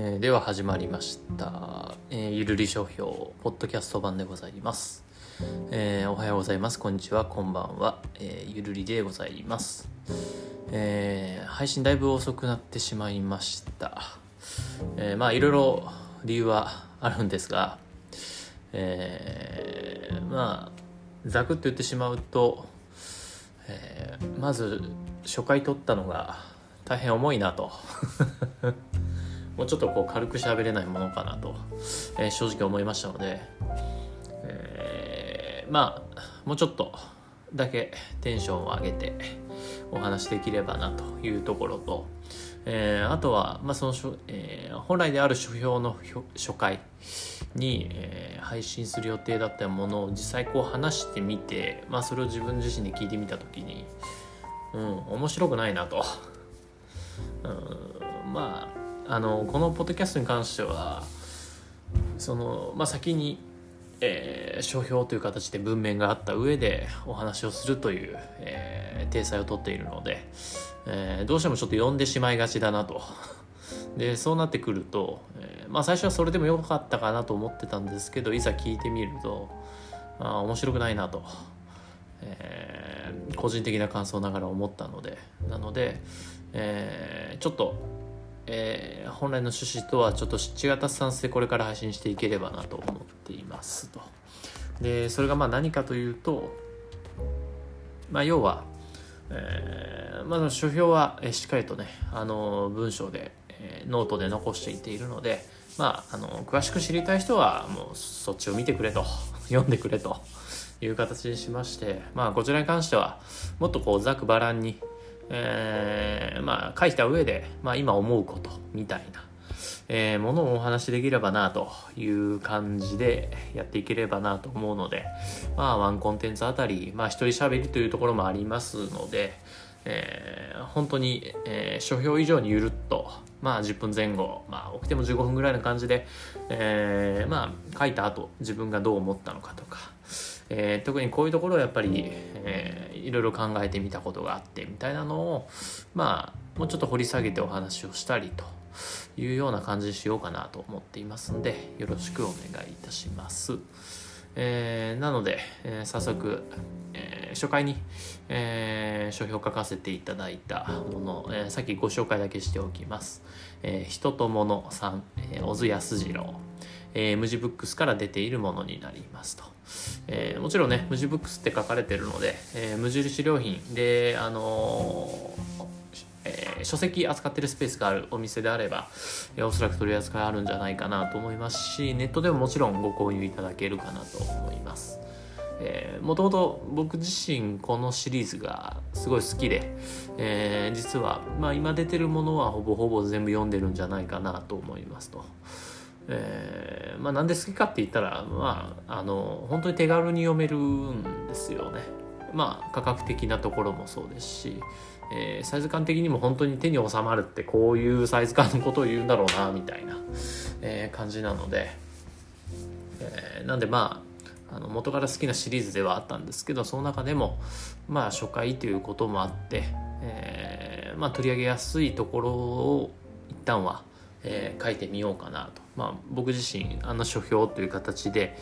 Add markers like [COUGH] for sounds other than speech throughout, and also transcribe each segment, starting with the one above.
えーでは始まりました、えーゆるり書評ポッドキャスト版でございます、えーおはようございます。こんにちは。こんばんは、えーゆるりでございます、えー配信だいぶ遅くなってしまいました、えーまあいろいろ理由はあるんですが、えーまあざくっと言ってしまうと、えーまず初回撮ったのが大変重いなと。もうちょっとこう軽く喋れないものかなと、えー正直思いましたので、えーまあもうちょっとだけテンションを上げてお話できればなというところと、えーあとは、まあそのしょえー本来である書評の初回に、えー配信する予定だったものを実際こう話してみて、まあ、それを自分自身で聞いてみた時に、うん、面白くないなと。うんまああのこのポッドキャストに関してはその、まあ、先に、えー書評という形で文面があった上でお話をするという、えー体裁をとっているので、えーどうしてもちょっと読んでしまいがちだなと。でそうなってくると、えーまあ、最初はそれでもよかったかなと思ってたんですけどいざ聞いてみると、まあ、面白くないなと、えー個人的な感想ながら思ったのでなので、えーちょっと、えー本来の趣旨とはちょっと違ったスタンスでこれから配信していければなと思っていますと。でそれがまあ何かというと、まあ、要は、えーまず書評はしっかりとねあの文章で、えーノートで残していっているので、まあ、あの詳しく知りたい人はもうそっちを見てくれと [LAUGHS] 読んでくれという形にしまして、まあ、こちらに関してはもっとこうざくばらんに、えーまあ、書いた上で、まあ、今思うことみたいな、えーものをお話しできればなという感じでやっていければなと思うので、まあ、ワンコンテンツあたり、まあ、一人喋りというところもありますので、えー本当に、えー書評以上にゆるっと、まあ、10分前後、まあ、多くても15分ぐらいの感じで、えーまあ、書いた後自分がどう思ったのかとか、えー特にこういうところをやっぱり、えーいろいろ考えてみたことがあってみたいなのを、まあ、もうちょっと掘り下げてお話をしたりというような感じにしようかなと思っていますんでよろしくお願いいたします。えーなので、えー早速、えー初回に、え書評書かせていただいたもの、えさっきご紹介だけしておきます。え人と物さん、え小津安二郎、えー無地ブックスから出ているものになりますと。えーもちろんね、無地ブックスって書かれてるので、えー無印良品で、あのえ書籍扱ってるスペースがあるお店であれば、えおそらく取り扱いあるんじゃないかなと思いますしネットでももちろんご購入いただけるかなと思いますもともと僕自身このシリーズがすごい好きで、えー実は、まあ、今出てるものはほぼほぼ全部読んでるんじゃないかなと思いますと。えーまあ、なんで好きかって言ったら、まあ、あの本当に手軽に読めるんですよね。まあ価格的なところもそうですし、えーサイズ感的にも本当に手に収まるってこういうサイズ感のことを言うんだろうなみたいな、えー感じなので、えーなんでまああの元から好きなシリーズではあったんですけどその中でもまあ初回ということもあって、えまあ、取り上げやすいところを一旦は、えー書いてみようかなと、まあ、僕自身あの書評という形で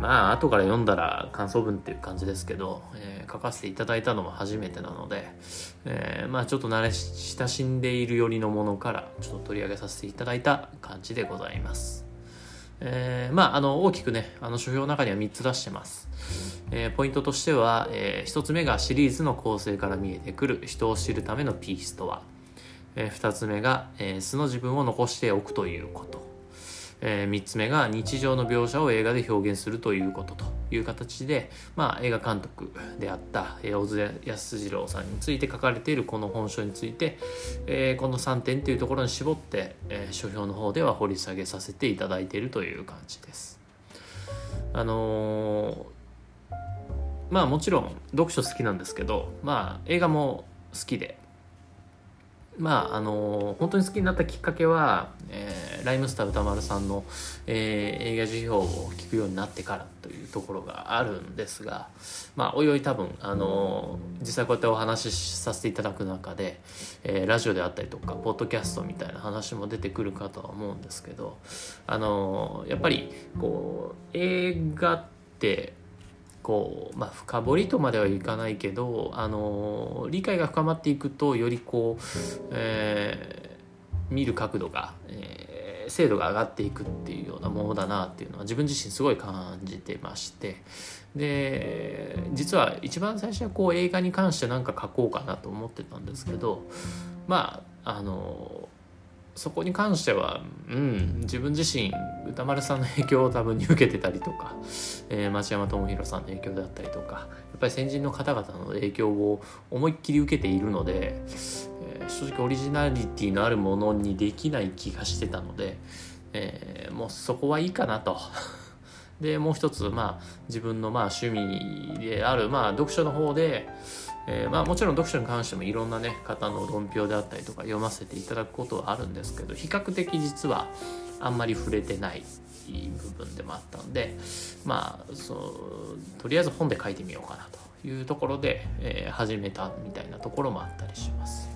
まあ後から読んだら感想文っていう感じですけど、えー書かせていただいたのも初めてなので、えーまあちょっと慣れ親しんでいるよりのものからちょっと取り上げさせていただいた感じでございます。えーまあ、あの大きくねあの書評の中には3つ出してます、えーポイントとしては、え1つ目がシリーズの構成から見えてくる人を知るためのピースとは、え2つ目が、えー素の自分を残しておくということ、え3つ目が日常の描写を映画で表現するということという形で、まあ、映画監督であった、えー小津安二郎さんについて書かれているこの本書について、えーこの3点というところに絞って、えー書評の方では掘り下げさせていただいているという感じです。あのーまあもちろん読書好きなんですけど、まあ映画も好きで、まああの本当に好きになったきっかけは、えーライムスター歌丸さんの、えー、映画辞表を聞くようになってからというところがあるんですが、まあ、おいおい多分、あの実際こうやってお話しさせていただく中で、えー、ラジオであったりとかポッドキャストみたいな話も出てくるかとは思うんですけど、あのやっぱりこう映画ってこう、まあ、深掘りとまではいかないけど、あの理解が深まっていくとよりこう、えー、見る角度が、えー、精度が上がっていくっていうようなものだなっていうのは自分自身すごい感じてまして。で実は一番最初はこう映画に関して何か書こうかなと思ってたんですけどまああのそこに関しては、うん、自分自身歌丸さんの影響を多分に受けてたりとか、えー、町山智博さんの影響だったりとかやっぱり先人の方々の影響を思いっきり受けているので、えー、正直オリジナリティのあるものにできない気がしてたので、えー、もうそこはいいかなと。[LAUGHS] でもう一つ、まあ、自分のまあ趣味である、まあ、読書の方で、えー、まあ、もちろん読書に関してもいろんなね方の論評であったりとか読ませていただくことはあるんですけど比較的実はあんまり触れてない部分でもあったんでまあそうとりあえず本で書いてみようかなというところで、えー、始めたみたいなところもあったりします、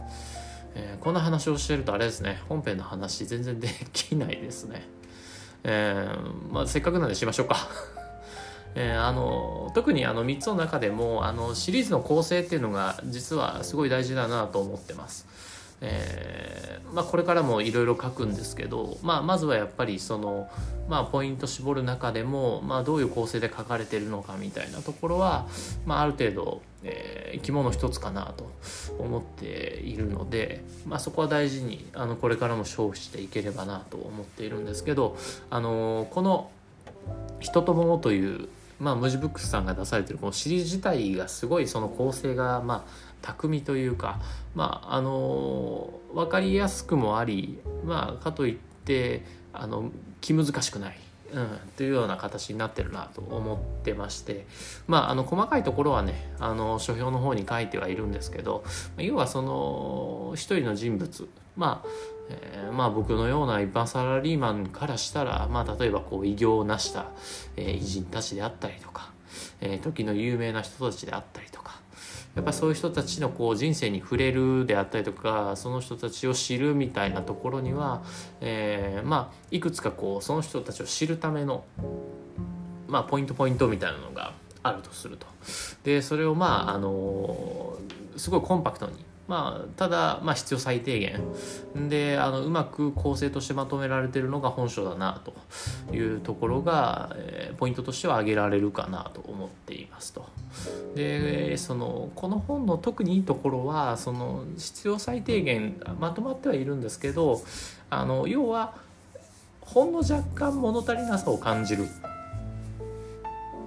えー、こんな話をしてるとあれですね本編の話全然できないですね。えー、まあせっかくなんでしましょうか。えー、あの特にあの3つの中でもあのシリーズの構成っていうのが実はすごい大事だなと思ってます。えーまあ、これからもいろいろ書くんですけど、まあ、まずはやっぱりその、まあ、ポイント絞る中でも、まあ、どういう構成で書かれてるのかみたいなところは、まあ、ある程度、えー、肝の一つかなと思っているので、まあ、そこは大事にあのこれからも勝負していければなと思っているんですけど、あのこの「人とも」というまあ、ムジブックスさんが出されてるこのシリーズ自体がすごいその構成がまあ巧みというかまああの分かりやすくもありまあかといってあの気難しくない。うん、というような形になってるなと思ってましてまああの細かいところはねあの書評の方に書いてはいるんですけど要はその一人の人物まあえー、まあ僕のような一般サラリーマンからしたら、まあ例えばこう偉業を成した、えー、偉人たちであったりとか、えー、時の有名な人たちであったりとか、やっぱそういう人たちのこう人生に触れるであったりとかその人たちを知るみたいなところには、えー、まあいくつかこうその人たちを知るための、まあ、ポイントポイントみたいなのがあるとすると。でそれをまああのすごいコンパクトにまあ、ただ、まあ、必要最低限であのうまく構成としてまとめられてるのが本書だなというところが、えー、ポイントとしては挙げられるかなと思っていますと。でそのこの本の特にいいところはその必要最低限まとまってはいるんですけどあの要はほんの若干物足りなさを感じる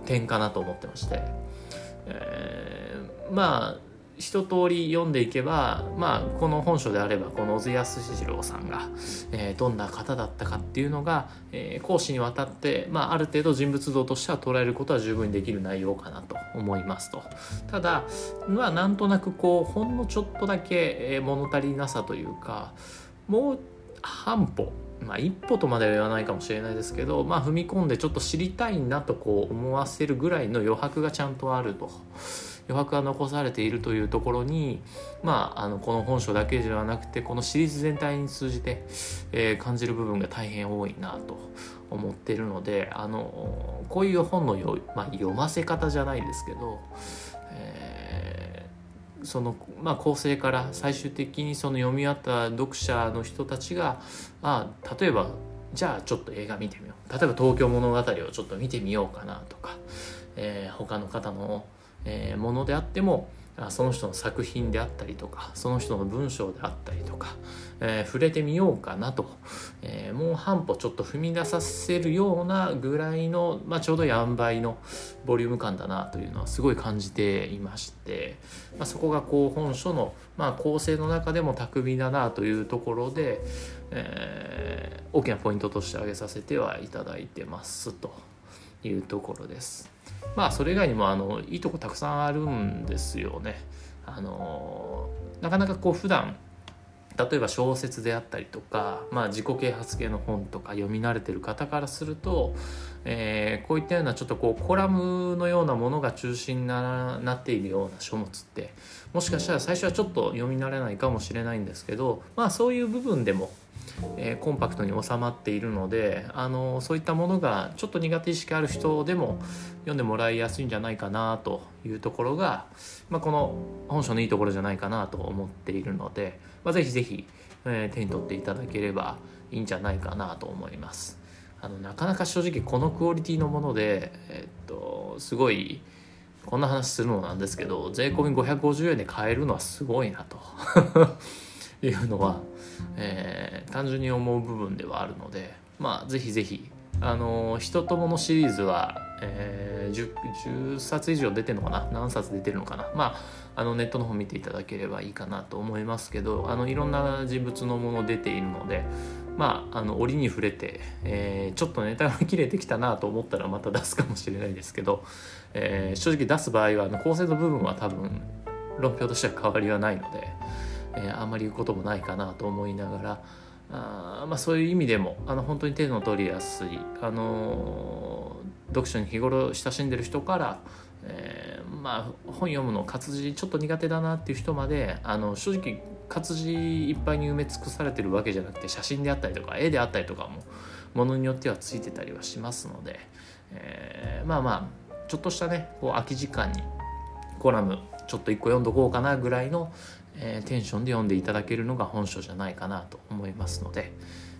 点かなと思ってまして、えー、まあ一通り読んでいけば、まあ、この本書であればこの小津安二郎さんが、えー、どんな方だったかっていうのが、えー、講師にわたって、まあ、ある程度人物像としては捉えることは十分にできる内容かなと思いますとただまあなんとなくこうほんのちょっとだけ、えー、物足りなさというかもう半歩まあ、一歩とまでは言わないかもしれないですけど、まあ、踏み込んでちょっと知りたいなとこう思わせるぐらいの余白がちゃんとあると。余白が残されているというところに、まあ、あのこの本書だけではなくてこのシリーズ全体に通じて、えー、感じる部分が大変多いなと思ってるのであのこういう本のよ、まあ、読ませ方じゃないですけど、えー、その、まあ、構成から最終的にその読み終わった読者の人たちがあ例えばじゃあちょっと映画見てみよう。例えば「東京物語」をちょっと見てみようかなとか、えー、他の方のえー、ものであってもその人の作品であったりとかその人の文章であったりとか、えー、触れてみようかなと、えー、もう半歩ちょっと踏み出させるようなぐらいの、まあ、ちょうどいい塩梅のボリューム感だなというのはすごい感じていまして、まあ、そこがこう本書の、まあ、構成の中でも巧みだなというところで、えー、大きなポイントとして挙げさせてはいただいてますというところです。まあそれ以外にもあのいいとこたくさんあるんですよね。あのなかなかこう普段例えば小説であったりとか、まあ、自己啓発系の本とか読み慣れてる方からすると、えー、こういったようなちょっとこうコラムのようなものが中心にななっているような書物ってもしかしたら最初はちょっと読み慣れないかもしれないんですけど、まあ、そういう部分でもえー、コンパクトに収まっているのであのそういったものがちょっと苦手意識ある人でも読んでもらいやすいんじゃないかなというところが、まあ、この本書のいいところじゃないかなと思っているので、まあ、ぜひぜひ、えー、手に取っていただければいいんじゃないかなと思います。あのなかなか正直このクオリティのもので、え、っとすごいこんな話するのなんですけど税込み550円で買えるのはすごいなと [LAUGHS] いうのは、えー、単純に思う部分ではあるのでまあぜひぜひあの人とものシリーズは、えー、10, 10, 冊以上出てるのかな？何冊出てるのかな？まああのネットの方見ていただければいいかなと思いますけどあのいろんな人物のもの出ているのでまああの折に触れて、えー、ちょっとネタが切れてきたなと思ったらまた出すかもしれないですけど、えー、正直出す場合はあの構成の部分は多分論評としては変わりはないので。え、あんまり言うこともないかなと思いながらあ、まあ、そういう意味でもあの本当に手の取りやすい、あのー、読書に日頃親しんでる人から、えー、まあ、本読むの活字ちょっと苦手だなっていう人まであの正直活字いっぱいに埋め尽くされてるわけじゃなくて写真であったりとか絵であったりとかもものによってはついてたりはしますので、えー、まあまあちょっとしたねこう空き時間にコラムちょっと一個読んどこうかなぐらいの、えー、テンションで読んでいただけるのが本書じゃないかなと思いますので、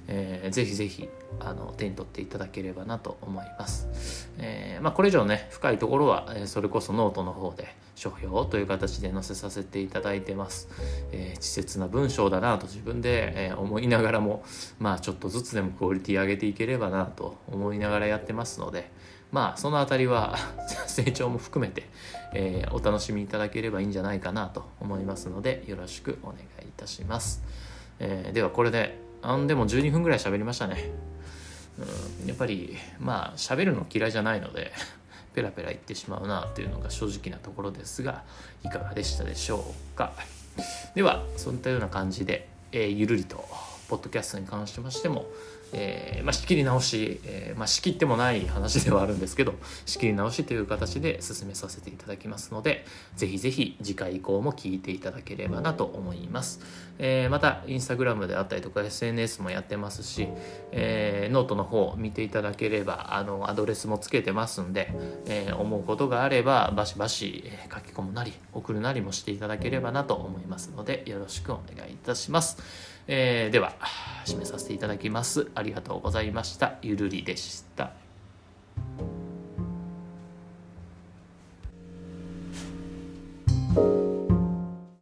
えー、ぜひぜひあの手に取っていただければなと思います、えー、まあ、これ以上ね深いところは、えそれこそノートの方で書評という形で載せさせていただいてます、えー、稚拙な文章だなと自分で、え思いながらもまあちょっとずつでもクオリティ上げていければなと思いながらやってますのでまあその辺りは [LAUGHS] 成長も含めて、えー、お楽しみいただければいいんじゃないかなと思いますのでよろしくお願いいたします、えー、ではこれであんでも12分ぐらい喋りましたね。うんやっぱりまあ喋るの嫌いじゃないので [LAUGHS] ペラペラ言ってしまうなというのが正直なところですがいかがでしたでしょうか。ではそういったような感じで、えー、ゆるりとポッドキャストに関しましてもえー、まあ、仕切り直し、えー、まあ、仕切ってもない話ではあるんですけど仕切り直しという形で進めさせていただきますのでぜひぜひ次回以降も聞いていただければなと思います、えー、またインスタグラムであったりとか SNS もやってますし、えノートの方見ていただければあのアドレスもつけてますんで、え思うことがあればバシバシ書き込むなり送るなりもしていただければなと思いますのでよろしくお願いいたします。えー、では締めさせていただきます。ありがとうございました。ゆるりでした。